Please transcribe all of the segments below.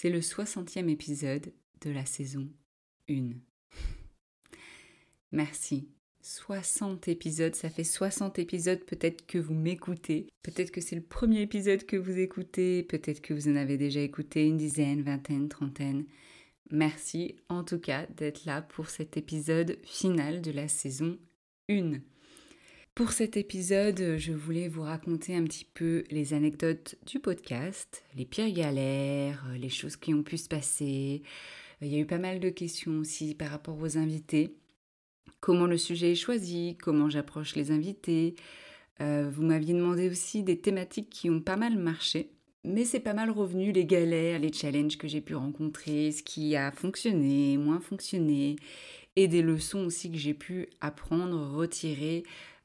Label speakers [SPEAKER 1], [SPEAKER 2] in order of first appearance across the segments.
[SPEAKER 1] C'est le 60e épisode de la saison 1. Merci. 60 épisodes, ça fait 60 épisodes peut-être que vous m'écoutez. Peut-être que c'est le premier épisode que vous écoutez, peut-être que vous en avez déjà écouté une dizaine, vingtaine, trentaine. Merci en tout cas d'être là pour cet épisode final de la saison 1. Pour cet épisode, je voulais vous raconter un petit peu les anecdotes du podcast, les pires galères, les choses qui ont pu se passer. Il y a eu pas mal de questions aussi par rapport aux invités. Comment le sujet est choisi, comment j'approche les invités. Euh, vous m'aviez demandé aussi des thématiques qui ont pas mal marché. Mais c'est pas mal revenu, les galères, les challenges que j'ai pu rencontrer, ce qui a fonctionné, moins fonctionné, et des leçons aussi que j'ai pu apprendre, retirer euh,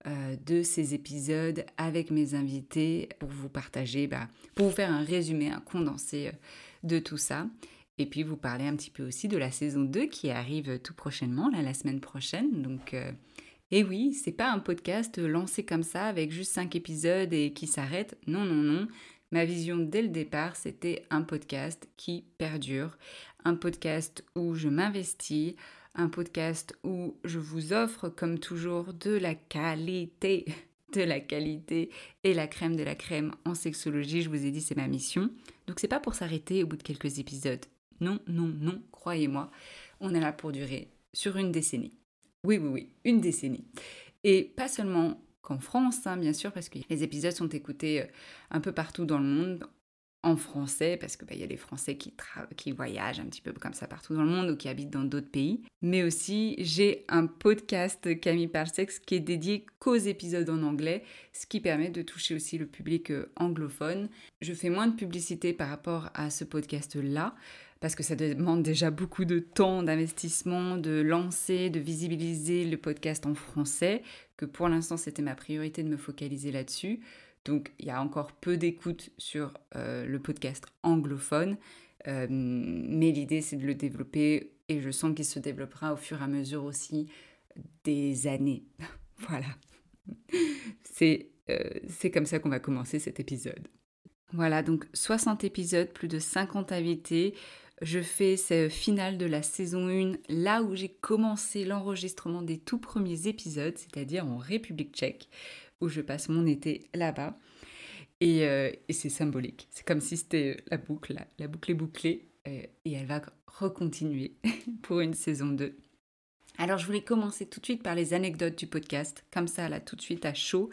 [SPEAKER 1] de ces épisodes avec mes invités pour vous partager, bah, pour vous faire un résumé, un condensé euh, de tout ça. Et puis vous parler un petit peu aussi de la saison 2 qui arrive tout prochainement, là, la semaine prochaine. Donc, euh, et oui, c'est pas un podcast lancé comme ça avec juste 5 épisodes et qui s'arrête. Non, non, non. Ma vision dès le départ, c'était un podcast qui perdure, un podcast où je m'investis, un podcast où je vous offre comme toujours de la qualité, de la qualité et la crème de la crème en sexologie. Je vous ai dit, c'est ma mission. Donc c'est pas pour s'arrêter au bout de quelques épisodes. Non, non, non, croyez-moi, on est là pour durer sur une décennie. Oui, oui, oui, une décennie. Et pas seulement qu'en France, hein, bien sûr, parce que les épisodes sont écoutés euh, un peu partout dans le monde, en français, parce qu'il bah, y a des Français qui, qui voyagent un petit peu comme ça partout dans le monde ou qui habitent dans d'autres pays. Mais aussi, j'ai un podcast Camille Parsex qui est dédié qu'aux épisodes en anglais, ce qui permet de toucher aussi le public euh, anglophone. Je fais moins de publicité par rapport à ce podcast-là, parce que ça demande déjà beaucoup de temps, d'investissement, de lancer, de visibiliser le podcast en français, que pour l'instant c'était ma priorité de me focaliser là-dessus. Donc il y a encore peu d'écoute sur euh, le podcast anglophone, euh, mais l'idée c'est de le développer et je sens qu'il se développera au fur et à mesure aussi des années. voilà. C'est euh, comme ça qu'on va commencer cet épisode. Voilà, donc 60 épisodes, plus de 50 invités. Je fais ce final de la saison 1 là où j'ai commencé l'enregistrement des tout premiers épisodes, c'est-à-dire en République tchèque où je passe mon été là-bas. Et, euh, c'est symbolique. C'est comme si c'était la boucle, la, boucle est bouclée euh, et elle va recontinuer pour une saison 2. Alors je voulais commencer tout de suite par les anecdotes du podcast, comme ça là tout de suite à chaud,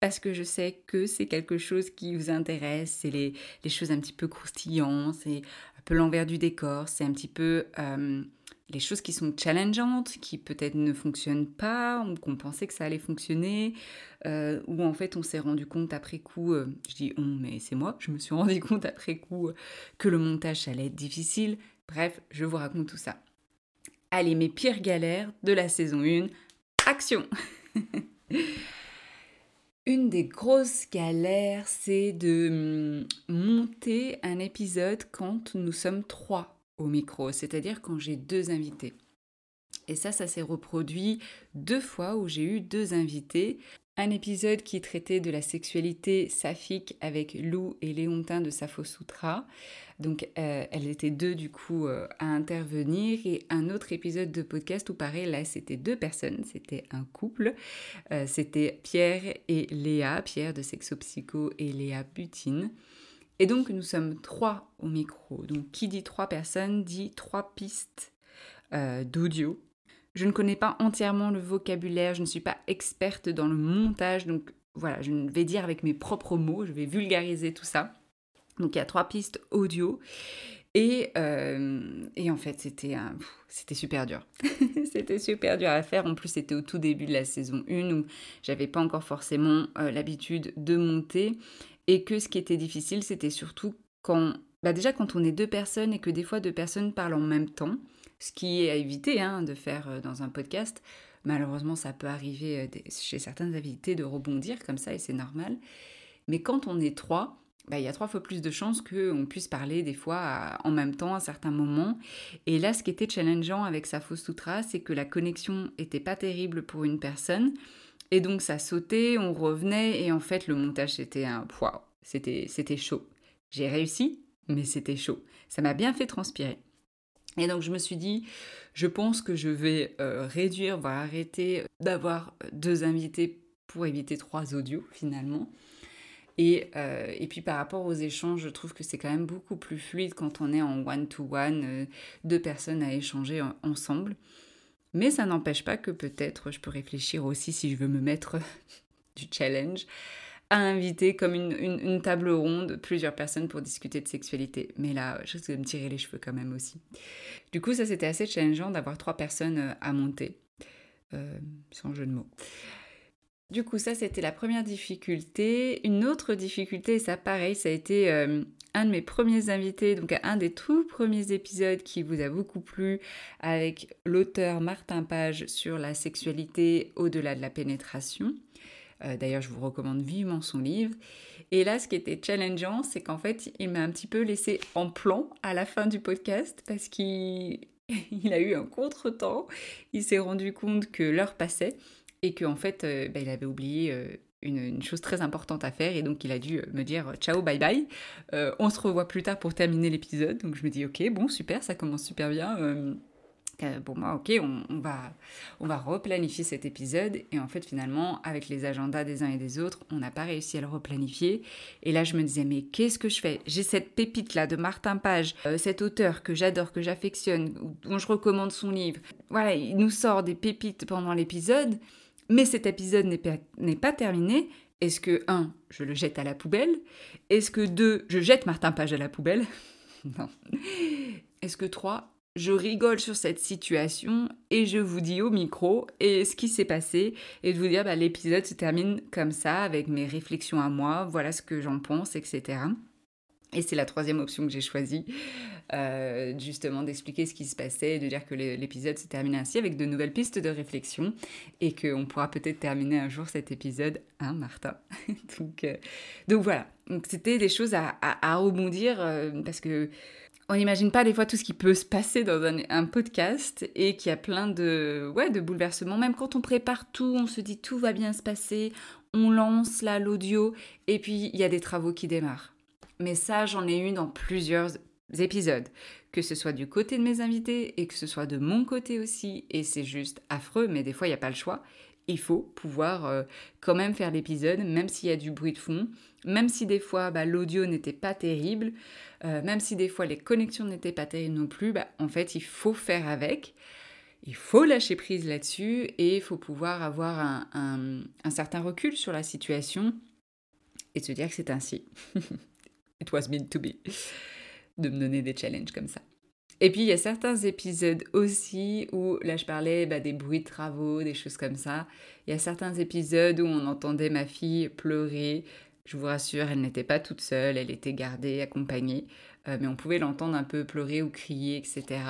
[SPEAKER 1] parce que je sais que c'est quelque chose qui vous intéresse, c'est les, choses un petit peu croustillantes, c'est peu l'envers du décor, c'est un petit peu euh, les choses qui sont challengeantes, qui peut-être ne fonctionnent pas, qu'on pensait que ça allait fonctionner, euh, ou en fait on s'est rendu compte après coup, euh, je dis on, mais c'est moi, je me suis rendu compte après coup que le montage allait être difficile. Bref, je vous raconte tout ça. Allez, mes pires galères de la saison 1, action Une des grosses galères, c'est de hum, monter un épisode quand nous sommes trois au micro, c'est-à-dire quand j'ai deux invités. Et ça, ça s'est reproduit deux fois où j'ai eu deux invités un épisode qui traitait de la sexualité saphique avec Lou et Léontin de Safo Sutra. Donc euh, elles étaient deux du coup euh, à intervenir et un autre épisode de podcast où pareil là c'était deux personnes, c'était un couple, euh, c'était Pierre et Léa, Pierre de Sexopsycho et Léa Butine. Et donc nous sommes trois au micro. Donc qui dit trois personnes dit trois pistes d'audio je ne connais pas entièrement le vocabulaire, je ne suis pas experte dans le montage, donc voilà, je vais dire avec mes propres mots, je vais vulgariser tout ça. Donc il y a trois pistes audio. Et, euh, et en fait, c'était c'était super dur. c'était super dur à faire. En plus, c'était au tout début de la saison 1 où j'avais pas encore forcément euh, l'habitude de monter. Et que ce qui était difficile, c'était surtout quand. Bah déjà, quand on est deux personnes et que des fois deux personnes parlent en même temps ce qui est à éviter hein, de faire euh, dans un podcast. Malheureusement, ça peut arriver euh, chez certains invités de rebondir comme ça et c'est normal. Mais quand on est trois, bah, il y a trois fois plus de chances qu'on puisse parler des fois en même temps à certains moments. Et là, ce qui était challengeant avec Safo Sutra, c'est que la connexion était pas terrible pour une personne. Et donc ça sautait, on revenait, et en fait le montage c'était un poids, c'était chaud. J'ai réussi, mais c'était chaud. Ça m'a bien fait transpirer. Et donc je me suis dit, je pense que je vais euh, réduire, voire arrêter d'avoir deux invités pour éviter trois audios finalement. Et, euh, et, puis par rapport aux échanges, je trouve que c'est quand même beaucoup plus fluide quand on est en one-to-one, euh, deux personnes à échanger ensemble. Mais ça n'empêche pas que peut-être je peux réfléchir aussi si je veux me mettre du challenge à inviter comme une, table ronde plusieurs personnes pour discuter de sexualité. Mais là, je risque de me tirer les cheveux quand même aussi. Du coup, ça c'était assez challengeant d'avoir trois personnes euh, à monter, euh, sans jeu de mots. Du coup, ça c'était la première difficulté. Une autre difficulté, ça pareil, ça a été euh, un de mes premiers invités, donc un des tout premiers épisodes qui vous a beaucoup plu avec l'auteur Martin Page sur la sexualité au-delà de la pénétration. Euh, d'ailleurs, je vous recommande vivement son livre. Et là, ce qui était challengeant, c'est qu'en fait, il m'a un petit peu laissé en plan à la fin du podcast parce qu'il a eu un contretemps. Il s'est rendu compte que l'heure passait et qu'en fait, euh, bah, il avait oublié euh, une, chose très importante à faire et donc il a dû me dire ciao, bye bye. on se revoit plus tard pour terminer l'épisode. Donc je me dis ok, bon, super, ça commence super bien bon moi ok on, va on va replanifier cet épisode. Et en fait finalement avec les agendas des uns et des autres on n'a pas réussi à le replanifier. Et là je me disais mais qu'est-ce que je fais? J'ai cette pépite là de Martin Page euh, cet auteur que j'adore que j'affectionne dont je recommande son livre. Voilà il nous sort des pépites pendant l'épisode mais cet épisode n'est pas, pas terminé. Est-ce que un je le jette à la poubelle? Est-ce que deux je jette Martin Page à la poubelle? Non. Est-ce que trois je rigole sur cette situation et je vous dis au micro et ce qui s'est passé et de vous dire bah, l'épisode se termine comme ça avec mes réflexions à moi, voilà ce que j'en pense, etc. Et c'est la troisième option que j'ai choisie, euh, justement d'expliquer ce qui se passait et de dire que l'épisode se termine ainsi avec de nouvelles pistes de réflexion et qu'on pourra peut-être terminer un jour cet épisode, hein Martha donc, euh, donc voilà, c'était des choses à, à, rebondir euh, parce que on n'imagine pas des fois tout ce qui peut se passer dans un, podcast et qu'il y a plein de, ouais, de bouleversements. Même quand on prépare tout, on se dit tout va bien se passer, on lance là l'audio et puis il y a des travaux qui démarrent. Mais ça, j'en ai eu dans plusieurs épisodes, que ce soit du côté de mes invités et que ce soit de mon côté aussi. Et c'est juste affreux, mais des fois, il n'y a pas le choix il faut pouvoir euh, quand même faire l'épisode, même s'il y a du bruit de fond, même si des fois bah, l'audio n'était pas terrible, euh, même si des fois les connexions n'étaient pas terribles non plus, bah, en fait il faut faire avec. il faut lâcher prise là-dessus et il faut pouvoir avoir un, certain recul sur la situation et se dire que c'est ainsi. It was meant to be. De me donner des challenges comme ça. Et puis il y a certains épisodes aussi où, là je parlais bah, des bruits de travaux, des choses comme ça. Il y a certains épisodes où on entendait ma fille pleurer. Je vous rassure, elle n'était pas toute seule, elle était gardée, accompagnée. Euh, mais on pouvait l'entendre un peu pleurer ou crier, etc.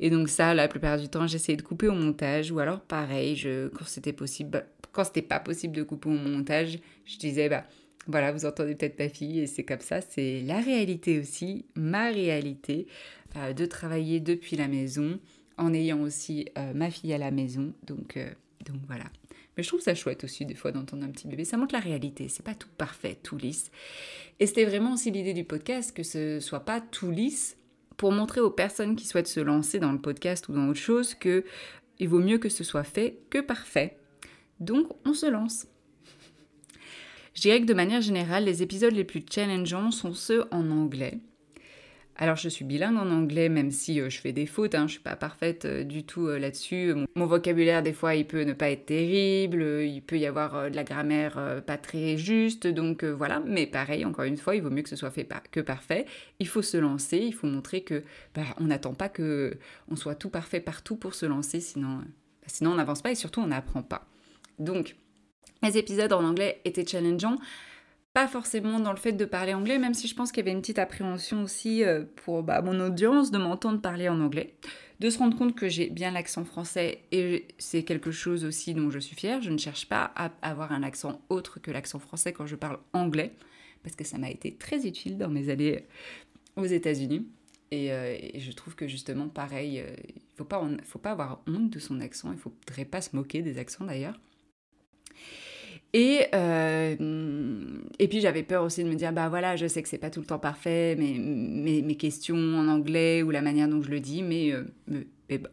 [SPEAKER 1] Et donc ça, la plupart du temps, j'essayais de couper au montage, ou alors pareil, je, quand c'était possible, bah, quand c'était pas possible de couper au montage, je disais bah voilà, vous entendez peut-être ma fille, et c'est comme ça, c'est la réalité aussi, ma réalité, euh, de travailler depuis la maison, en ayant aussi euh, ma fille à la maison, donc, donc voilà. Mais je trouve ça chouette aussi des fois d'entendre un petit bébé. Ça montre la réalité. C'est pas tout parfait, tout lisse. Et c'était vraiment aussi l'idée du podcast que ce soit pas tout lisse pour montrer aux personnes qui souhaitent se lancer dans le podcast ou dans autre chose que il vaut mieux que ce soit fait que parfait. Donc on se lance. Je dirais que de manière générale, les épisodes les plus challengeants sont ceux en anglais. Alors je suis bilingue en anglais, même si euh, je fais des fautes, hein, je ne suis pas parfaite euh, du tout euh, là-dessus. Mon, vocabulaire, des fois, il peut ne pas être terrible, il peut y avoir de la grammaire pas très juste, donc voilà. Mais pareil, encore une fois, il vaut mieux que ce soit fait que parfait. Il faut se lancer, il faut montrer que bah, on n'attend pas que on soit tout parfait partout pour se lancer, sinon, bah, sinon on n'avance pas et surtout on n'apprend pas. Donc, les épisodes en anglais étaient challengeants pas forcément dans le fait de parler anglais, même si je pense qu'il y avait une petite appréhension aussi euh, pour bah, mon audience de m'entendre parler en anglais, de se rendre compte que j'ai bien l'accent français et c'est quelque chose aussi dont je suis fière. Je ne cherche pas à avoir un accent autre que l'accent français quand je parle anglais, parce que ça m'a été très utile dans mes années aux États-Unis. Et, euh, je trouve que justement, pareil, euh, il ne faut pas, faut pas avoir honte de son accent, il ne faudrait pas se moquer des accents d'ailleurs. Et, euh, et puis j'avais peur aussi de me dire, bah voilà, je sais que c'est pas tout le temps parfait, mais mes, questions en anglais ou la manière dont je le dis, mais, euh,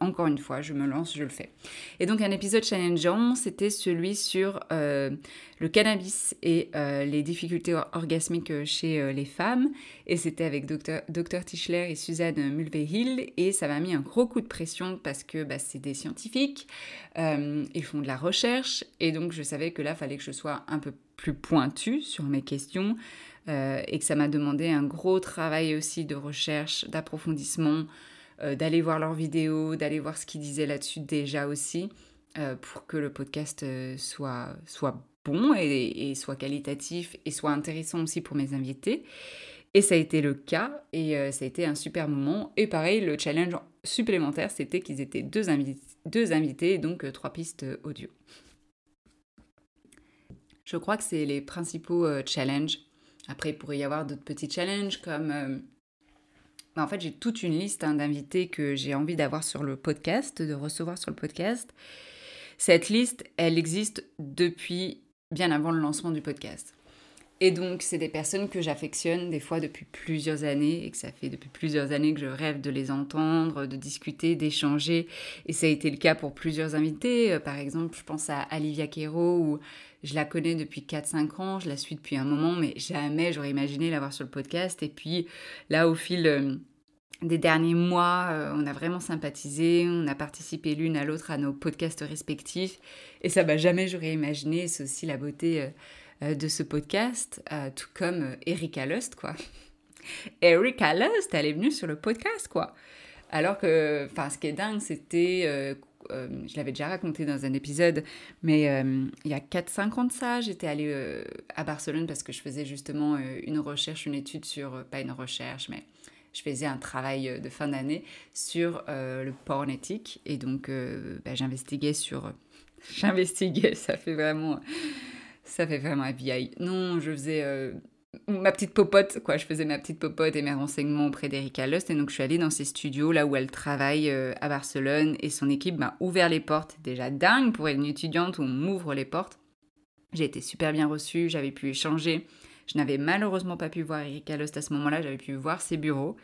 [SPEAKER 1] encore une fois, je me lance, je le fais. Et donc un épisode challengeant, c'était celui sur euh, le cannabis et euh, les difficultés orgasmiques chez euh, les femmes. Et c'était avec Dr, Tischler et Suzanne Mulvehill. Et ça m'a mis un gros coup de pression parce que bah, c'est des scientifiques, ils font de la recherche. Et donc je savais que là, il fallait que je sois un peu plus pointue sur mes questions. et que ça m'a demandé un gros travail aussi de recherche, d'approfondissement, euh, d'aller voir leurs vidéos, d'aller voir ce qu'ils disaient là-dessus déjà aussi, euh, pour que le podcast euh, soit, soit bon et, soit qualitatif et soit intéressant aussi pour mes invités. Et ça a été le cas et ça a été un super moment. Et pareil, le challenge supplémentaire, c'était qu'ils étaient deux, deux invités, donc trois pistes audio. Je crois que c'est les principaux challenges. Après, il pourrait y avoir d'autres petits challenges comme bah, en fait, j'ai toute une liste hein, d'invités que j'ai envie d'avoir sur le podcast, de recevoir sur le podcast. Cette liste, elle existe depuis bien avant le lancement du podcast. Et donc, c'est des personnes que j'affectionne des fois depuis plusieurs années et que ça fait depuis plusieurs années que je rêve de les entendre, de discuter, d'échanger. Et ça a été le cas pour plusieurs invités. Euh, par exemple, je pense à Olivia Quero où je la connais depuis 4-5 ans, je la suis depuis un moment, mais jamais j'aurais imaginé l'avoir sur le podcast. Et puis là, au fil euh, des derniers mois, euh, on a vraiment sympathisé, on a participé l'une à l'autre à nos podcasts respectifs. Et ça, bah, jamais j'aurais imaginé. C'est aussi la beauté euh, de ce podcast, tout comme Erika Lust, quoi. Erika Lust, elle est venue sur le podcast, quoi. Alors que, enfin, ce qui est dingue, c'était euh, je l'avais déjà raconté dans un épisode, mais euh, il y a 4-5 ans de ça, j'étais allée euh, à Barcelone parce que je faisais justement une recherche, une étude sur, pas une recherche, mais je faisais un travail de fin d'année sur le porn éthique. Et donc, bah, j'investiguais sur... j'investiguais, ça fait vraiment... Ça fait vraiment vieille. Non, je faisais ma petite popote, quoi. Je faisais ma petite popote et mes renseignements auprès d'Erika Lust. Et donc, je suis allée dans ses studios, là où elle travaille euh, à Barcelone. Et son équipe m'a ouvert les portes. Déjà dingue pour une étudiante où on m'ouvre les portes. J'ai été super bien reçue, j'avais pu échanger. Je n'avais malheureusement pas pu voir Erika Lust à ce moment-là, j'avais pu voir ses bureaux.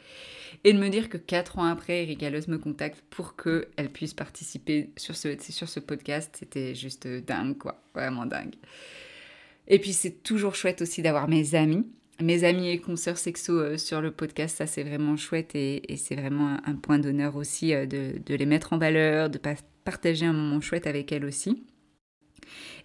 [SPEAKER 1] Et de me dire que quatre ans après, Erika Lust me contacte pour qu'elle puisse participer sur ce, sur ce podcast, c'était juste dingue, quoi. Vraiment dingue. Et puis c'est toujours chouette aussi d'avoir mes amis. mes amis et consoeurs sexo sur le podcast, ça c'est vraiment chouette et, c'est vraiment un, point d'honneur aussi de, de, les mettre en valeur, de partager un moment chouette avec elles aussi.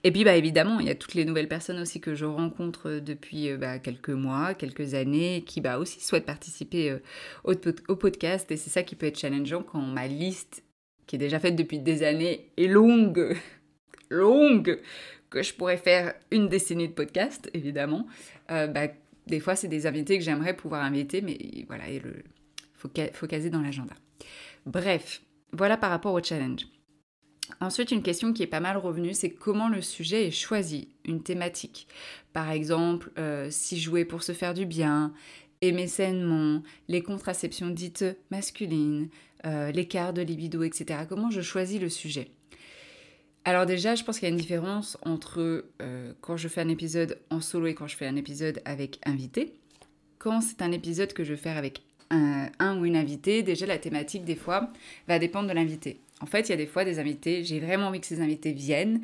[SPEAKER 1] Et puis bah, évidemment, il y a toutes les nouvelles personnes aussi que je rencontre depuis euh, bah, quelques mois, quelques années, qui bah, aussi souhaitent participer euh, au, podcast. Et c'est ça qui peut être challengeant quand ma liste, qui est déjà faite depuis des années, est longue, longue, que je pourrais faire une décennie de podcast, évidemment. Euh, bah, des fois, c'est des invités que j'aimerais pouvoir inviter, mais voilà, il faut, faut caser dans l'agenda. Bref, voilà par rapport au challenge. Ensuite, une question qui est pas mal revenue, c'est comment le sujet est choisi, une thématique. Par exemple, euh, si jouer pour se faire du bien, aimer sainement, les contraceptions dites masculines, euh, l'écart de libido, etc. Comment je choisis le sujet? Alors déjà, je pense qu'il y a une différence entre euh, quand je fais un épisode en solo et quand je fais un épisode avec invité. Quand c'est un épisode que je vais faire avec un, ou une invitée, déjà la thématique des fois va dépendre de l'invité. En fait, il y a des fois des invités, j'ai vraiment envie que ces invités viennent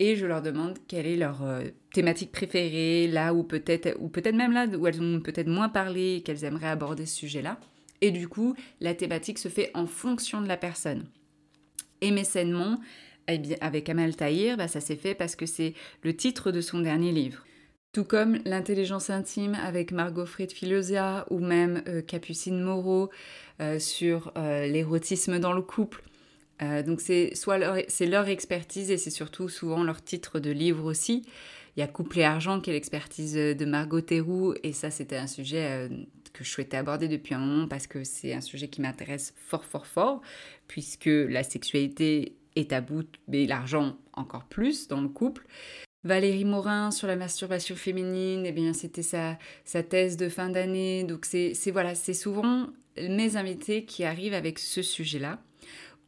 [SPEAKER 1] et je leur demande quelle est leur euh, thématique préférée, là où peut-être, ou peut-être même là où elles ont peut-être moins parlé qu'elles aimeraient aborder ce sujet-là. Et du coup, la thématique se fait en fonction de la personne. Et mécènement, eh avec Amal Tahir, bah, ça s'est fait parce que c'est le titre de son dernier livre. Tout comme l'intelligence intime avec Margot Fried Filosia ou même euh, Capucine Moreau euh, sur l'érotisme dans le couple. Euh, donc c'est soit leur, leur expertise et c'est surtout souvent leur titre de livre aussi. Il y a Couple et argent qui est l'expertise de Margot Théroux et ça c'était un sujet euh, que je souhaitais aborder depuis un moment parce que c'est un sujet qui m'intéresse fort fort fort puisque la sexualité est bout mais l'argent encore plus dans le couple. Valérie Morin sur la masturbation féminine, eh bien c'était sa, sa thèse de fin d'année. Donc c'est, voilà, c'est souvent mes invités qui arrivent avec ce sujet-là.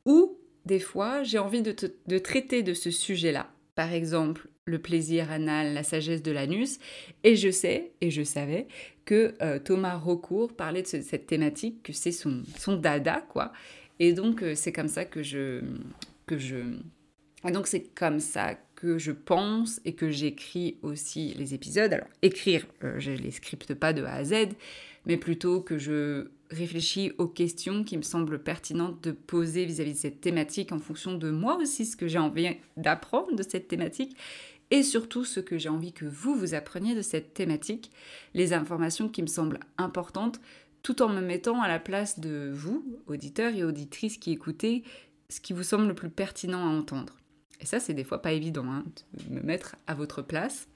[SPEAKER 1] Ou des fois, j'ai envie de, traiter de ce sujet-là. Par exemple, le plaisir anal, la sagesse de l'anus. Et je sais, et je savais, que euh, Thomas Rocourt parlait de cette thématique, que c'est son, son dada, quoi. Et donc, euh, c'est comme ça que je... Que je... Et donc, c'est comme ça que je pense et que j'écris aussi les épisodes. Alors, écrire, euh, je les scripte pas de A à Z, mais plutôt que je réfléchis aux questions qui me semblent pertinentes de poser vis-à-vis de cette thématique en fonction de moi aussi, ce que j'ai envie d'apprendre de cette thématique et surtout ce que j'ai envie que vous vous appreniez de cette thématique, les informations qui me semblent importantes, tout en me mettant à la place de vous, auditeurs et auditrices qui écoutez, ce qui vous semble le plus pertinent à entendre. Et ça, c'est des fois pas évident, hein, de me mettre à votre place.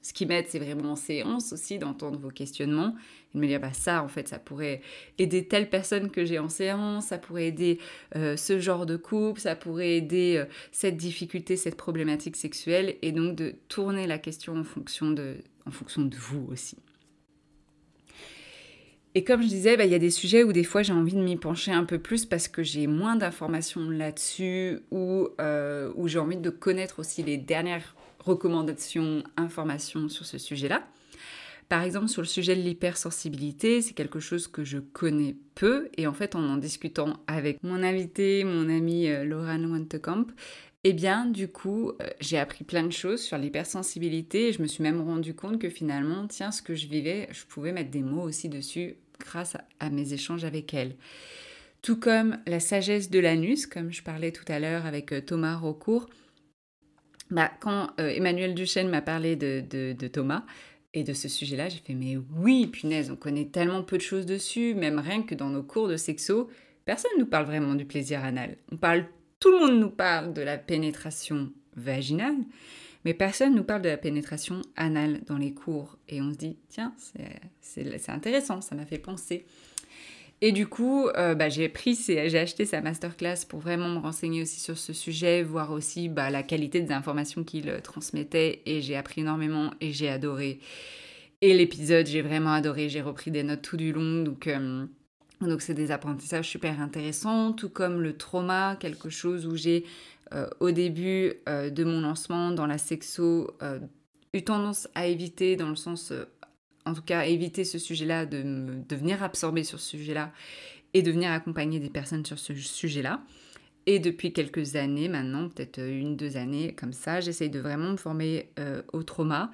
[SPEAKER 1] Ce qui m'aide, c'est vraiment en séance aussi d'entendre vos questionnements et de me dire, bah ça, en fait, ça pourrait aider telle personne que j'ai en séance, ça pourrait aider euh, ce genre de couple, ça pourrait aider euh, cette difficulté, cette problématique sexuelle, et donc de tourner la question en fonction de, en fonction de vous aussi. Et comme je disais, bah, il y a des sujets où des fois j'ai envie de m'y pencher un peu plus parce que j'ai moins d'informations là-dessus ou euh, où j'ai envie de connaître aussi les dernières recommandations, informations sur ce sujet-là. Par exemple, sur le sujet de l'hypersensibilité, c'est quelque chose que je connais peu et en fait, en en discutant avec mon invité, mon ami euh, Laurent Wantekamp, eh bien, du coup, euh, j'ai appris plein de choses sur l'hypersensibilité et je me suis même rendu compte que finalement, tiens, ce que je vivais, je pouvais mettre des mots aussi dessus grâce à mes échanges avec elle. Tout comme la sagesse de l'anus, comme je parlais tout à l'heure avec euh, Thomas Rocourt, bah, quand euh, Emmanuel Duchesne m'a parlé de, Thomas et de ce sujet-là, j'ai fait mais oui, punaise, on connaît tellement peu de choses dessus, même rien que dans nos cours de sexo, personne ne nous parle vraiment du plaisir anal. On parle, tout le monde nous parle de la pénétration vaginale, mais personne ne nous parle de la pénétration anale dans les cours. Et on se dit, tiens, c'est intéressant, ça m'a fait penser. Et du coup, euh, bah, j'ai pris, j'ai acheté sa masterclass pour vraiment me renseigner aussi sur ce sujet, voir aussi bah, la qualité des informations qu'il euh, transmettait. Et j'ai appris énormément et j'ai adoré. Et l'épisode, j'ai vraiment adoré. J'ai repris des notes tout du long. Euh, donc c'est des apprentissages super intéressants, tout comme le trauma, quelque chose où j'ai, au début de mon lancement dans la sexo, eu tendance à éviter dans le sens en tout cas éviter ce sujet-là, de, de venir absorber sur ce sujet-là et de venir accompagner des personnes sur ce sujet-là. Et depuis quelques années maintenant, peut-être une, deux années comme ça, j'essaye de vraiment me former euh, au trauma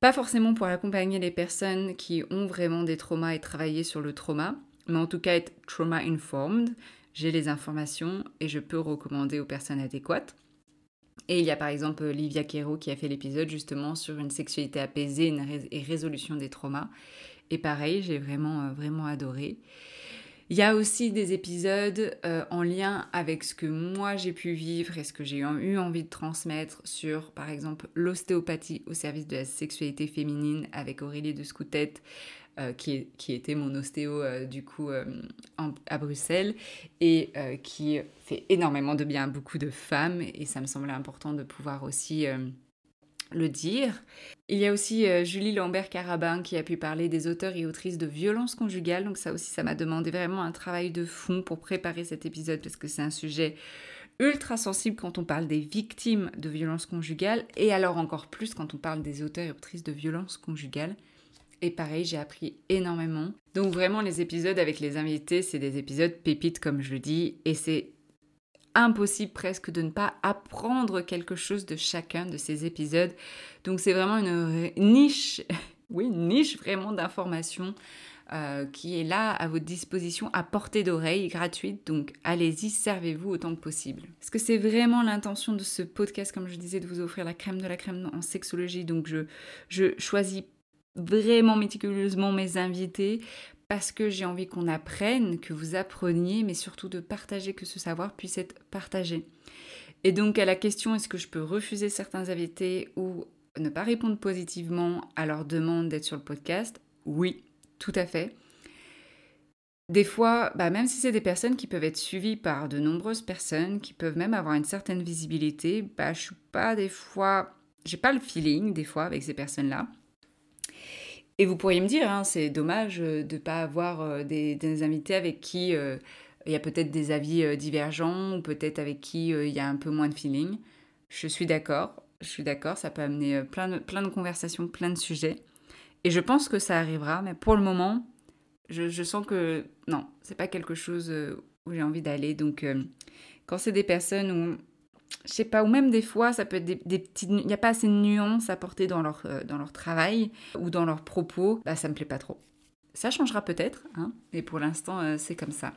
[SPEAKER 1] Pas forcément pour accompagner les personnes qui ont vraiment des traumas et travailler sur le trauma, mais en tout cas être trauma informed. J'ai les informations et je peux recommander aux personnes adéquates. Et il y a par exemple Livia Quero qui a fait l'épisode justement sur une sexualité apaisée et résolution des traumas. Et pareil, j'ai vraiment, euh, vraiment adoré. Il y a aussi des épisodes euh, en lien avec ce que moi j'ai pu vivre et ce que j'ai eu envie de transmettre sur, par exemple, l'ostéopathie au service de la sexualité féminine avec Aurélie de Scoutette, euh, qui, était mon ostéo du coup à Bruxelles et qui fait énormément de bien à beaucoup de femmes et ça me semblait important de pouvoir aussi le dire. Il y a aussi euh, Julie Lambert-Carabin qui a pu parler des auteurs et autrices de violences conjugales. Donc ça aussi, ça m'a demandé vraiment un travail de fond pour préparer cet épisode parce que c'est un sujet ultra sensible quand on parle des victimes de violences conjugales et alors encore plus quand on parle des auteurs et autrices de violences conjugales. Et pareil, j'ai appris énormément. Donc vraiment, les épisodes avec les invités, c'est des épisodes pépites comme je le dis et c'est impossible presque de ne pas apprendre quelque chose de chacun de ces épisodes. Donc c'est vraiment une niche, oui, une niche vraiment d'informations euh, qui est là à votre disposition à portée d'oreille, gratuite. Donc allez-y, servez-vous autant que possible. Parce que c'est vraiment l'intention de ce podcast, comme je disais, de vous offrir la crème de la crème en sexologie. Donc je, je choisis vraiment méticuleusement mes invités parce que j'ai envie qu'on apprenne, que vous appreniez, mais surtout de partager, que ce savoir puisse être partagé. Et donc à la question est-ce que je peux refuser certains invités ou ne pas répondre positivement à leur demande d'être sur le podcast? Oui, tout à fait. Des fois, bah même si c'est des personnes qui peuvent être suivies par de nombreuses personnes, qui peuvent même avoir une certaine visibilité, bah je suis pas des fois, j'ai pas le feeling des fois avec ces personnes-là. Et vous pourriez me dire, hein, c'est dommage euh, de ne pas avoir euh, des, invités avec qui euh, il y a peut-être des avis divergents ou peut-être avec qui il y a un peu moins de feeling. Je suis d'accord, je suis d'accord, ça peut amener plein de, plein de conversations, plein de sujets. Et je pense que ça arrivera, mais pour le moment, je, sens que non, c'est pas quelque chose où j'ai envie d'aller. Donc, quand c'est des personnes où je sais pas, ou même des fois, ça peut être des, petites... Il n'y a pas assez de nuances à porter dans leur, euh, dans leur travail ou dans leurs propos, bah ça me plaît pas trop. Ça changera peut-être, hein, mais pour l'instant, euh, c'est comme ça.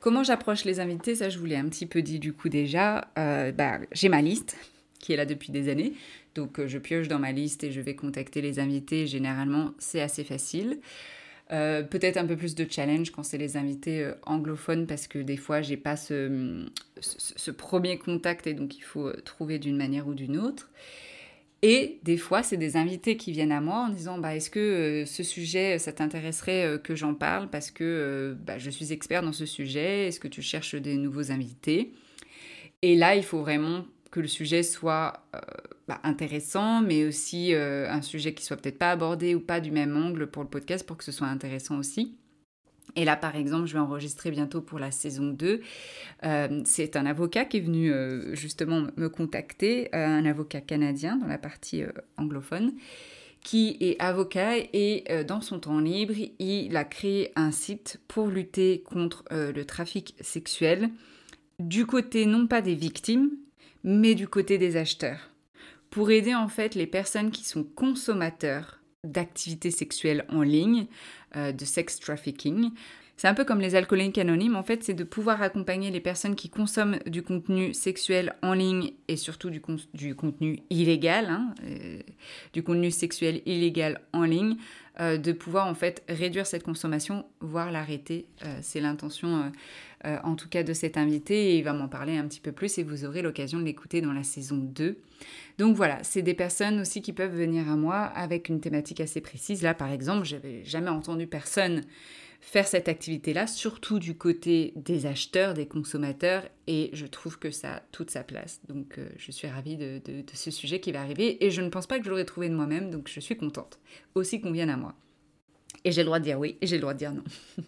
[SPEAKER 1] Comment j'approche les invités Ça, je vous l'ai un petit peu dit du coup déjà. Euh, bah, j'ai ma liste qui est là depuis des années. Donc, je pioche dans ma liste et je vais contacter les invités. Généralement, c'est assez facile. Euh, peut-être un peu plus de challenge quand c'est les invités euh, anglophones parce que des fois j'ai pas ce, ce, premier contact et donc il faut euh, trouver d'une manière ou d'une autre. Et des fois, c'est des invités qui viennent à moi en disant bah, Est-ce que ce sujet, ça t'intéresserait que j'en parle parce que bah, je suis expert dans ce sujet Est-ce que tu cherches des nouveaux invités? Et là, il faut vraiment que le sujet soit euh, bah, intéressant, mais aussi euh, un sujet qui soit peut-être pas abordé ou pas du même angle pour le podcast pour que ce soit intéressant aussi. Et là, par exemple, je vais enregistrer bientôt pour la saison 2. Euh, c'est un avocat qui est venu justement me contacter, un avocat canadien dans la partie anglophone, qui est avocat et dans son temps libre, il a créé un site pour lutter contre le trafic sexuel du côté non pas des victimes, mais du côté des acheteurs, pour aider en fait les personnes qui sont consommateurs d'activités sexuelles en ligne, euh, de sex trafficking. C'est un peu comme les alcooliques anonymes, en fait, c'est de pouvoir accompagner les personnes qui consomment du contenu sexuel en ligne et surtout du, contenu illégal, hein, euh, du contenu sexuel illégal en ligne, euh, de pouvoir en fait réduire cette consommation, voire l'arrêter. c'est l'intention euh, en tout cas de cet invité, et il va m'en parler un petit peu plus et vous aurez l'occasion de l'écouter dans la saison 2. Donc voilà, c'est des personnes aussi qui peuvent venir à moi avec une thématique assez précise. Là, par exemple, j'avais jamais entendu personne faire cette activité-là, surtout du côté des acheteurs, des consommateurs, et je trouve que ça a toute sa place. Donc euh, je suis ravie de, ce sujet qui va arriver, et je ne pense pas que je l'aurais trouvé de moi-même, donc je suis contente. Aussi qu'on vienne à moi. Et j'ai le droit de dire oui, et j'ai le droit de dire non.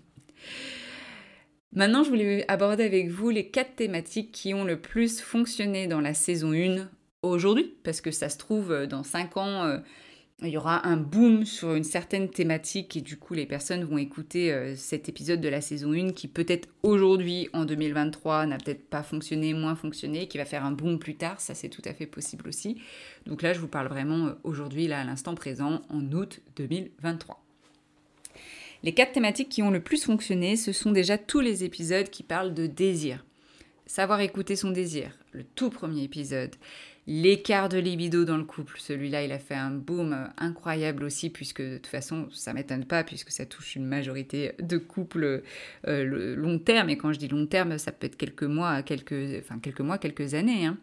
[SPEAKER 1] Maintenant, je voulais aborder avec vous les quatre thématiques qui ont le plus fonctionné dans la saison 1 aujourd'hui, parce que ça se trouve, euh, dans 5 ans, euh, il y aura un boom sur une certaine thématique et du coup les personnes vont écouter euh, cet épisode de la saison 1 qui peut-être aujourd'hui en 2023 n'a peut-être pas fonctionné, moins fonctionné, qui va faire un boom plus tard, ça c'est tout à fait possible aussi. Donc là je vous parle vraiment euh, aujourd'hui, là à l'instant présent, en août 2023. Les quatre thématiques qui ont le plus fonctionné, ce sont déjà tous les épisodes qui parlent de désir. Savoir écouter son désir, le tout premier épisode l'écart de libido dans le couple. Celui-là, il a fait un boom euh, incroyable aussi, puisque de toute façon, ça m'étonne pas, puisque ça touche une majorité de couples euh, long terme. Et quand je dis long terme, ça peut être quelques mois, quelques, enfin quelques mois, quelques années. Hein.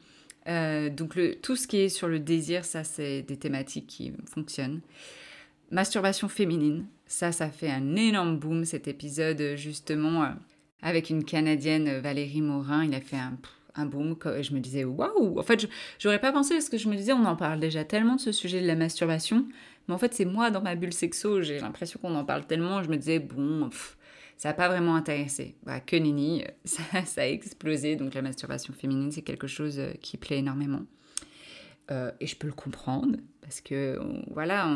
[SPEAKER 1] Euh, donc tout ce qui est sur le désir, ça, c'est des thématiques qui fonctionnent. Masturbation féminine, ça, ça fait un énorme boom cet épisode justement avec une Canadienne, Valérie Morin. Il a fait un un boom. Je me disais, waouh En fait, j'aurais pas pensé parce que je me disais, on en parle déjà tellement de ce sujet de la masturbation. Mais en fait, c'est moi dans ma bulle sexo, j'ai l'impression qu'on en parle tellement. Je me disais, bon, ça n'a pas vraiment intéressé. Bah, que nini, ça, a explosé. Donc la masturbation féminine, c'est quelque chose euh, qui plaît énormément. Euh, et je peux le comprendre, parce que voilà,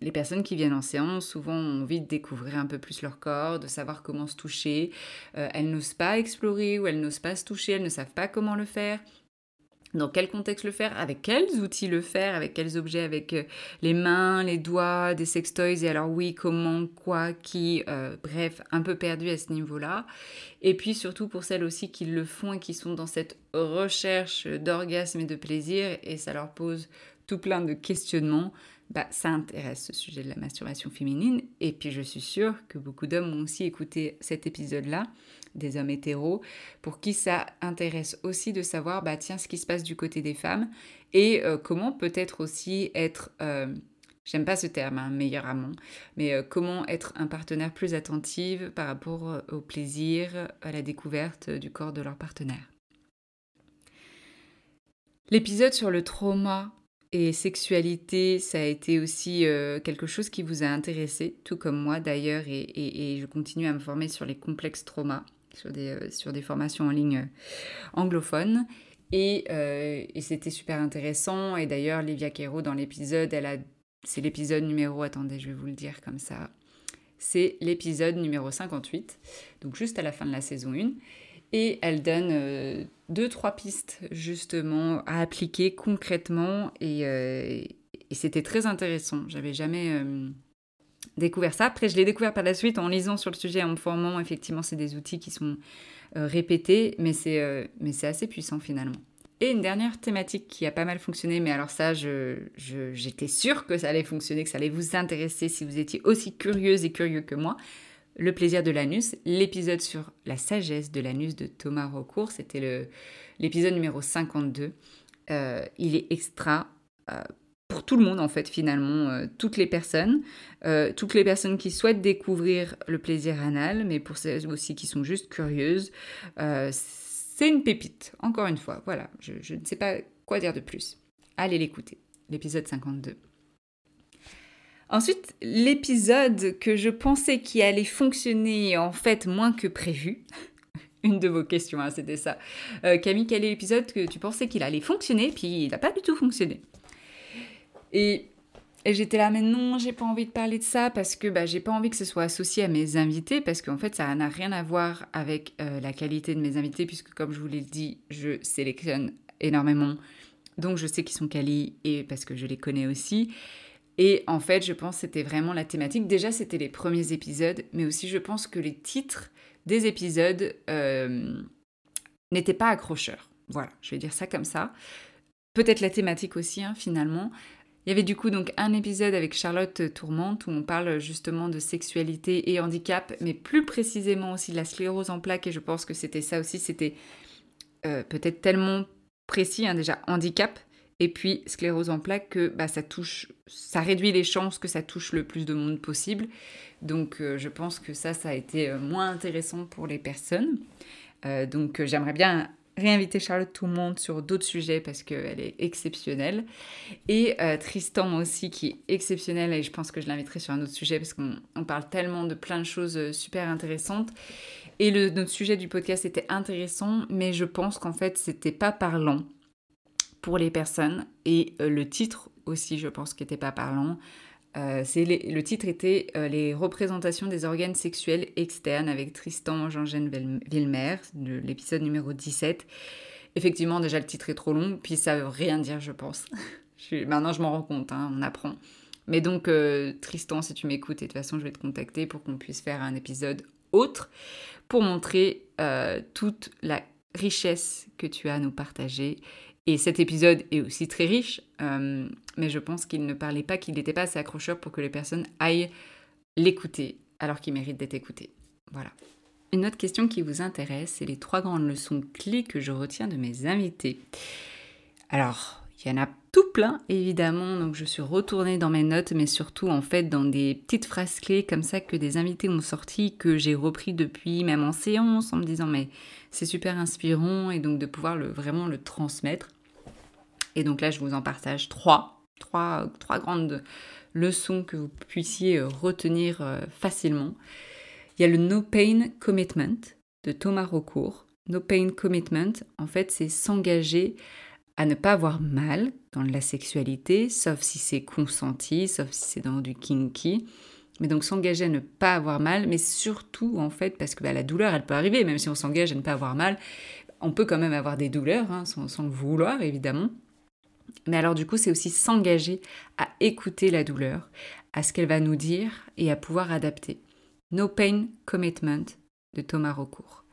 [SPEAKER 1] les personnes qui viennent en séance, souvent ont envie de découvrir un peu plus leur corps, de savoir comment se toucher. Euh, elles n'osent pas explorer ou elles n'osent pas se toucher, elles ne savent pas comment le faire dans quel contexte le faire, avec quels outils le faire, avec quels objets, avec euh, les mains, les doigts, des sextoys, et alors oui, comment, quoi, qui, euh, bref, un peu perdu à ce niveau-là. Et puis surtout pour celles aussi qui le font et qui sont dans cette recherche d'orgasme et de plaisir, et ça leur pose tout plein de questionnements, bah, ça intéresse ce sujet de la masturbation féminine. Et puis je suis sûre que beaucoup d'hommes ont aussi écouté cet épisode-là des hommes hétéros, pour qui ça intéresse aussi de savoir, bah tiens, ce qui se passe du côté des femmes et euh, comment peut-être aussi être, euh, j'aime pas ce terme, hein, meilleur amant, mais euh, comment être un partenaire plus attentif par rapport au plaisir, à la découverte du corps de leur partenaire. L'épisode sur le trauma et sexualité, ça a été aussi quelque chose qui vous a intéressé, tout comme moi d'ailleurs, et, je continue à me former sur les complexes traumas sur des, euh, sur des formations en ligne euh, anglophones. Et, euh, et c'était super intéressant. Et d'ailleurs, Livia Quero, dans l'épisode, elle a, c'est l'épisode numéro, attendez, je vais vous le dire comme ça. C'est l'épisode numéro 58, donc juste à la fin de la saison 1. Et elle donne deux, trois pistes justement à appliquer concrètement. Et, et c'était très intéressant. J'avais jamais découvert ça. Après, je l'ai découvert par la suite en lisant sur le sujet, en me formant. Effectivement, c'est des outils qui sont euh, répétés, mais c'est euh, mais c'est assez puissant finalement. Et une dernière thématique qui a pas mal fonctionné, mais alors ça, j'étais je, sûre que ça allait fonctionner, que ça allait vous intéresser si vous étiez aussi curieuse et curieux que moi. Le plaisir de l'anus, l'épisode sur la sagesse de l'anus de Thomas Rocourt, c'était l'épisode numéro 52. Euh, il est extra pour tout le monde en fait finalement, euh, toutes les personnes, euh, toutes les personnes qui souhaitent découvrir le plaisir anal, mais pour celles aussi qui sont juste curieuses, euh, c'est une pépite, encore une fois, voilà, je, ne sais pas quoi dire de plus. Allez l'écouter, l'épisode 52. Ensuite, l'épisode que je pensais qui allait fonctionner en fait moins que prévu, une de vos questions, hein, c'était ça. Camille, quel est l'épisode que tu pensais qu'il allait fonctionner, puis il n'a pas du tout fonctionné? Et, j'étais là, mais non, j'ai pas envie de parler de ça parce que bah, j'ai pas envie que ce soit associé à mes invités parce qu'en fait, ça n'a rien à voir avec euh, la qualité de mes invités puisque, comme je vous l'ai dit, je sélectionne énormément. Donc, je sais qu'ils sont quali et parce que je les connais aussi. Et en fait, je pense que c'était vraiment la thématique. Déjà, c'était les premiers épisodes, mais aussi je pense que les titres des épisodes euh, n'étaient pas accrocheurs. Voilà, je vais dire ça comme ça. Peut-être la thématique aussi, hein, finalement. Il y avait du coup donc un épisode avec Charlotte Tourmente où on parle justement de sexualité et handicap, mais plus précisément aussi de la sclérose en plaques, et je pense que c'était ça aussi, c'était euh, peut-être tellement précis, hein, déjà handicap, et puis sclérose en plaques que bah, ça touche, ça réduit les chances que ça touche le plus de monde possible. Donc euh, je pense que ça, ça a été euh, moins intéressant pour les personnes. donc j'aimerais bien réinviter Charlotte tout le monde sur d'autres sujets parce qu'elle est exceptionnelle. Et euh, Tristan aussi qui est exceptionnel et je pense que je l'inviterai sur un autre sujet parce qu'on parle tellement de plein de choses euh, super intéressantes. Et le, notre sujet du podcast était intéressant, mais je pense qu'en fait c'était pas parlant pour les personnes. Et euh, le titre aussi, je pense, qui n'était pas parlant. Euh, c'est le titre était euh, Les représentations des organes sexuels externes avec Tristan Jean-Jean Villemer, de l'épisode numéro 17. Effectivement, déjà le titre est trop long, puis ça veut rien dire, je pense. maintenant, je m'en rends compte, hein, on apprend. Mais donc, Tristan, si tu m'écoutes, et de toute façon, je vais te contacter pour qu'on puisse faire un épisode autre pour montrer toute la richesse que tu as à nous partager. Et cet épisode est aussi très riche, euh, mais je pense qu'il ne parlait pas, qu'il n'était pas assez accrocheur pour que les personnes aillent l'écouter, alors qu'il mérite d'être écouté. Voilà. Une autre question qui vous intéresse, c'est les trois grandes leçons clés que je retiens de mes invités. Alors, il y en a tout plein, évidemment, donc je suis retournée dans mes notes, mais surtout en fait dans des petites phrases clés comme ça que des invités ont sorti, que j'ai repris depuis, même en séance, en me disant mais c'est super inspirant, et donc de pouvoir vraiment le transmettre. Et donc là, je vous en partage trois, trois, trois grandes leçons que vous puissiez retenir euh, facilement. Il y a le No Pain Commitment de Thomas Rocourt. No Pain Commitment, en fait, c'est s'engager à ne pas avoir mal dans la sexualité, sauf si c'est consenti, sauf si c'est dans du kinky. Mais donc s'engager à ne pas avoir mal, mais surtout en fait, parce que bah, la douleur, elle peut arriver, même si on s'engage à ne pas avoir mal, on peut quand même avoir des douleurs, hein, sans, le vouloir évidemment. Mais alors du coup, c'est aussi s'engager à écouter la douleur, à ce qu'elle va nous dire et à pouvoir adapter. No Pain Commitment de Thomas Rocourt.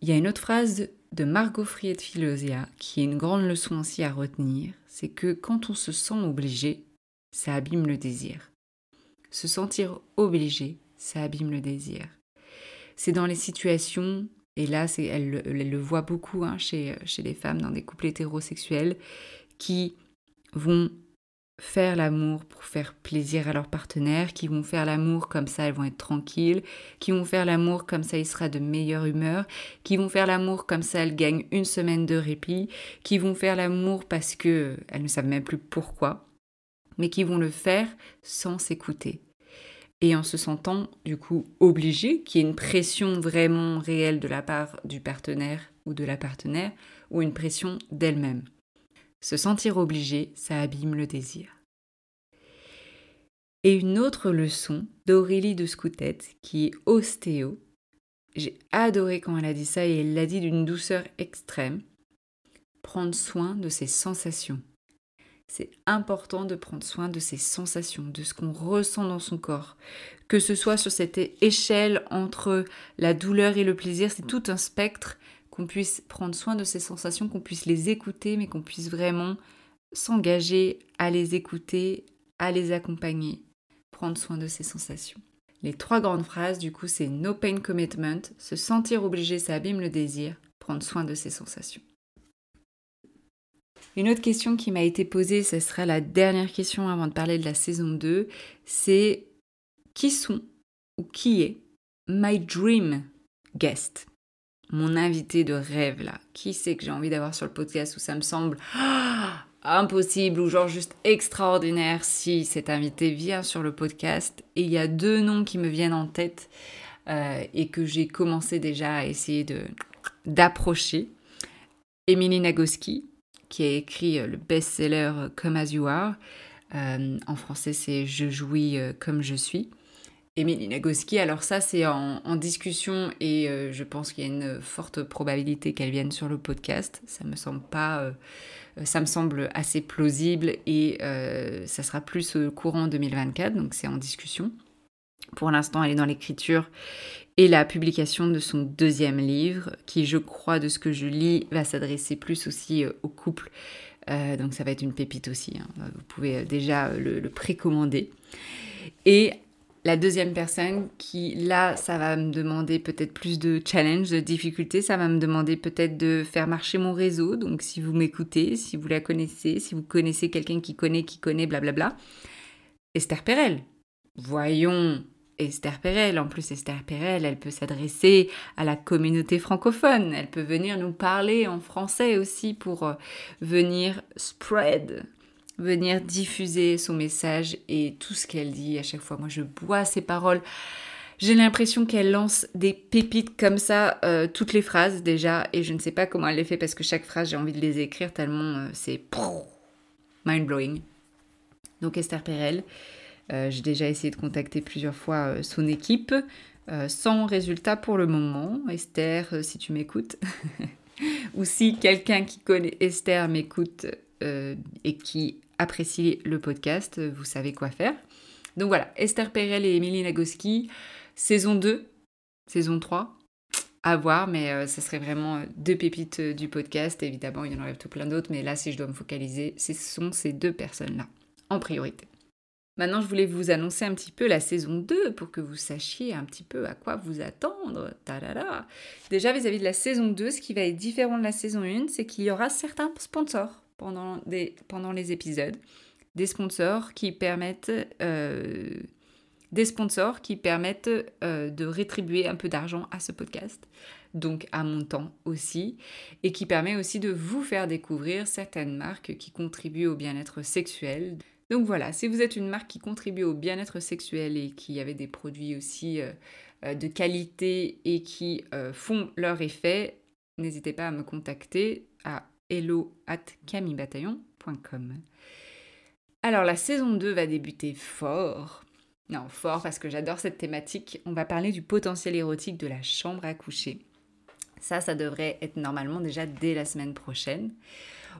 [SPEAKER 1] Il y a une autre phrase de Margot Fried Philosia, qui est une grande leçon aussi à retenir, c'est que quand on se sent obligé, ça abîme le désir. Se sentir obligé, ça abîme le désir. C'est dans les situations, et là elle, elle, le voit beaucoup hein, chez, chez les femmes dans des couples hétérosexuels, qui vont faire l'amour pour faire plaisir à leur partenaire, qui vont faire l'amour comme ça elles vont être tranquilles, qui vont faire l'amour comme ça il sera de meilleure humeur, qui vont faire l'amour comme ça elles gagnent une semaine de répit, qui vont faire l'amour parce que elles ne savent même plus pourquoi, mais qui vont le faire sans s'écouter. Et en se sentant du coup obligées, qu'il y ait une pression vraiment réelle de la part du partenaire ou de la partenaire, ou une pression d'elle-même. Se sentir obligé, ça abîme le désir. Et une autre leçon d'Aurélie de Scoutette, qui est ostéo. J'ai adoré quand elle a dit ça et elle l'a dit d'une douceur extrême. Prendre soin de ses sensations. C'est important de prendre soin de ses sensations, de ce qu'on ressent dans son corps. Que ce soit sur cette échelle entre la douleur et le plaisir, c'est tout un spectre qu'on puisse prendre soin de ces sensations, qu'on puisse les écouter, mais qu'on puisse vraiment s'engager à les écouter, à les accompagner, prendre soin de ces sensations. Les trois grandes phrases, du coup, c'est no pain commitment, se sentir obligé, ça abîme le désir, prendre soin de ses sensations. Une autre question qui m'a été posée, ce sera la dernière question avant de parler de la saison 2, c'est qui sont ou qui est my dream guest? Mon invité de rêve là Qui c'est que j'ai envie d'avoir sur le podcast où ça me semble impossible ou genre juste extraordinaire si cet invité vient sur le podcast Et il y a deux noms qui me viennent en tête euh, et que j'ai commencé déjà à essayer de d'approcher. Émilie Nagoski, qui a écrit euh, le best-seller euh, Come As You Are. en français, c'est Je jouis comme je suis. Émilie Nagoski, alors ça c'est en, discussion et euh, je pense qu'il y a une forte probabilité qu'elle vienne sur le podcast. Ça me semble pas, euh, ça me semble assez plausible et euh, ça sera plus au courant 2024, donc c'est en discussion. Pour l'instant, elle est dans l'écriture et la publication de son deuxième livre, qui je crois de ce que je lis va s'adresser plus aussi au couple. donc ça va être une pépite aussi. Hein. Vous pouvez déjà le, le précommander. Et la deuxième personne qui, là, ça va me demander peut-être plus de challenge, de difficulté, ça va me demander peut-être de faire marcher mon réseau. Donc si vous m'écoutez, si vous la connaissez, si vous connaissez quelqu'un qui connaît, qui connaît, blablabla. Esther Perel. Voyons Esther Perel. En plus, Esther Perel, elle peut s'adresser à la communauté francophone. Elle peut venir nous parler en français aussi pour euh, venir spread venir diffuser son message et tout ce qu'elle dit à chaque fois. Moi, je bois ses paroles J'ai l'impression qu'elle lance des pépites comme ça, euh, toutes les phrases déjà, et je ne sais pas comment elle les fait parce que chaque phrase, j'ai envie de les écrire tellement euh, c'est mind-blowing. Donc Esther Perel, euh, j'ai déjà essayé de contacter plusieurs fois son équipe, sans résultat pour le moment. Esther, si tu m'écoutes, ou si quelqu'un qui connaît Esther m'écoute et qui apprécie le podcast, vous savez quoi faire. Donc voilà, Esther Perel et Émilie Nagoski, saison 2, saison 3, à voir, mais euh, ce serait vraiment euh, deux pépites euh, du podcast. Évidemment, il y en aurait tout plein d'autres, mais là, si je dois me focaliser, ce sont ces deux personnes-là, en priorité. Maintenant, je voulais vous annoncer un petit peu la saison 2 pour que vous sachiez un petit peu à quoi vous attendre. Déjà, vis-à-vis de la saison 2, ce qui va être différent de la saison 1, c'est qu'il y aura certains sponsors pendant, les épisodes des sponsors qui permettent euh, des sponsors qui permettent euh, de rétribuer un peu d'argent à ce podcast, donc à mon temps aussi, et qui permet aussi de vous faire découvrir certaines marques qui contribuent au bien-être sexuel. Donc voilà, si vous êtes une marque qui contribue au bien-être sexuel et qui avait des produits aussi euh, de qualité et qui font leur effet, n'hésitez pas à me contacter hello at alors la saison 2 va débuter fort. Non, fort parce que j'adore cette thématique. On va parler du potentiel érotique de la chambre à coucher. Ça, ça devrait être normalement déjà dès la semaine prochaine.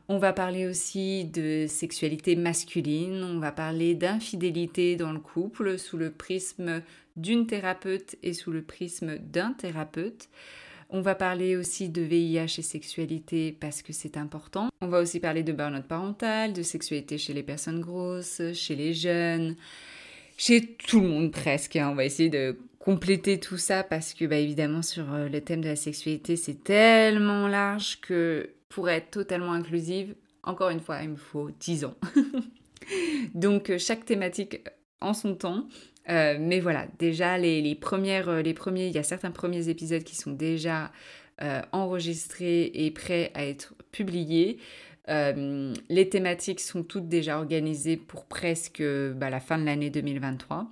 [SPEAKER 1] On va parler aussi de sexualité masculine, on va parler d'infidélité dans le couple sous le prisme d'une thérapeute et sous le prisme d'un thérapeute. On va parler aussi de VIH et sexualité parce que c'est important. On va aussi parler de burn-out parental, de sexualité chez les personnes grosses, chez les jeunes, chez tout le monde presque. Hein. On va essayer de compléter tout ça parce que, bah, évidemment, sur euh, le thème de la sexualité, c'est tellement large que pour être totalement inclusive, encore une fois, il me faut 10 ans. Donc, euh, chaque thématique en son temps. Euh, mais voilà, déjà les, premières, euh, les premiers, il y a certains premiers épisodes qui sont déjà euh, enregistrés et prêts à être publiés. les thématiques sont toutes déjà organisées pour presque bah, la fin de l'année 2023.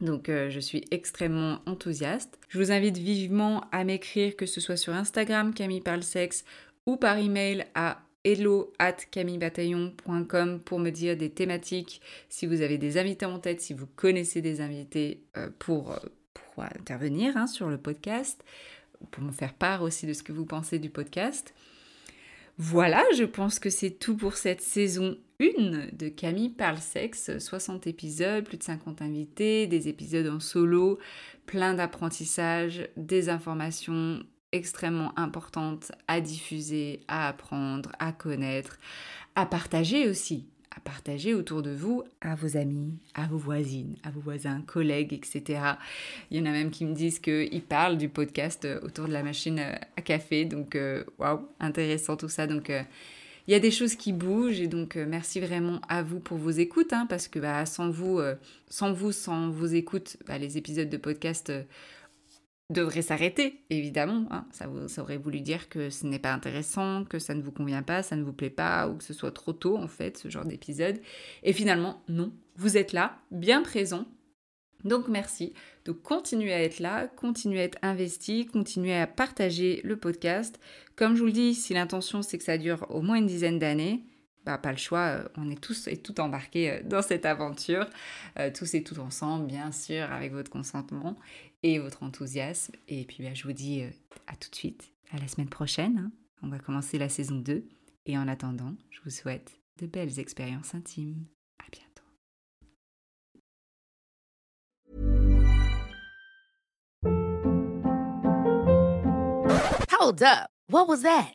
[SPEAKER 1] Donc je suis extrêmement enthousiaste. Je vous invite vivement à m'écrire, que ce soit sur Instagram, Camille Parle Sexe, ou par email à hello at camillebataillon.com pour me dire des thématiques, si vous avez des invités en tête, si vous connaissez des invités euh, pour, euh, pour intervenir hein, sur le podcast, pour me faire part aussi de ce que vous pensez du podcast. Voilà, je pense que c'est tout pour cette saison 1 de Camille parle sexe, 60 épisodes, plus de 50 invités, des épisodes en solo, plein d'apprentissages, des informations extrêmement importante à diffuser, à apprendre, à connaître, à partager aussi, à partager autour de vous, à vos amis, à vos voisines, à vos voisins, collègues, etc. Il y en a même qui me disent qu'ils parlent du podcast euh, autour de la machine euh, à café, donc euh, waouh, intéressant tout ça. Donc il y a des choses qui bougent et donc merci vraiment à vous pour vos écoutes, hein, parce que bah, sans vous, sans vous, sans vos écoutes, bah, les épisodes de podcast devrait s'arrêter, évidemment. Hein. Ça, aurait voulu dire que ce n'est pas intéressant, que ça ne vous convient pas, ça ne vous plaît pas, ou que ce soit trop tôt, en fait, ce genre d'épisode. Et finalement, non, vous êtes là, bien présent. Donc merci. de continuer à être là, continuer à être investi, continuer à partager le podcast. Comme je vous le dis, si l'intention c'est que ça dure au moins une dizaine d'années, bah, pas le choix, euh, on est tous et tout embarqués euh, dans cette aventure, euh, tous et tout ensemble, bien sûr, avec votre consentement et votre enthousiasme. Et puis bah, je vous dis à tout de suite, à la semaine prochaine. Hein. On va commencer la saison 2. Et en attendant, je vous souhaite de belles expériences intimes. À bientôt.
[SPEAKER 2] What was that?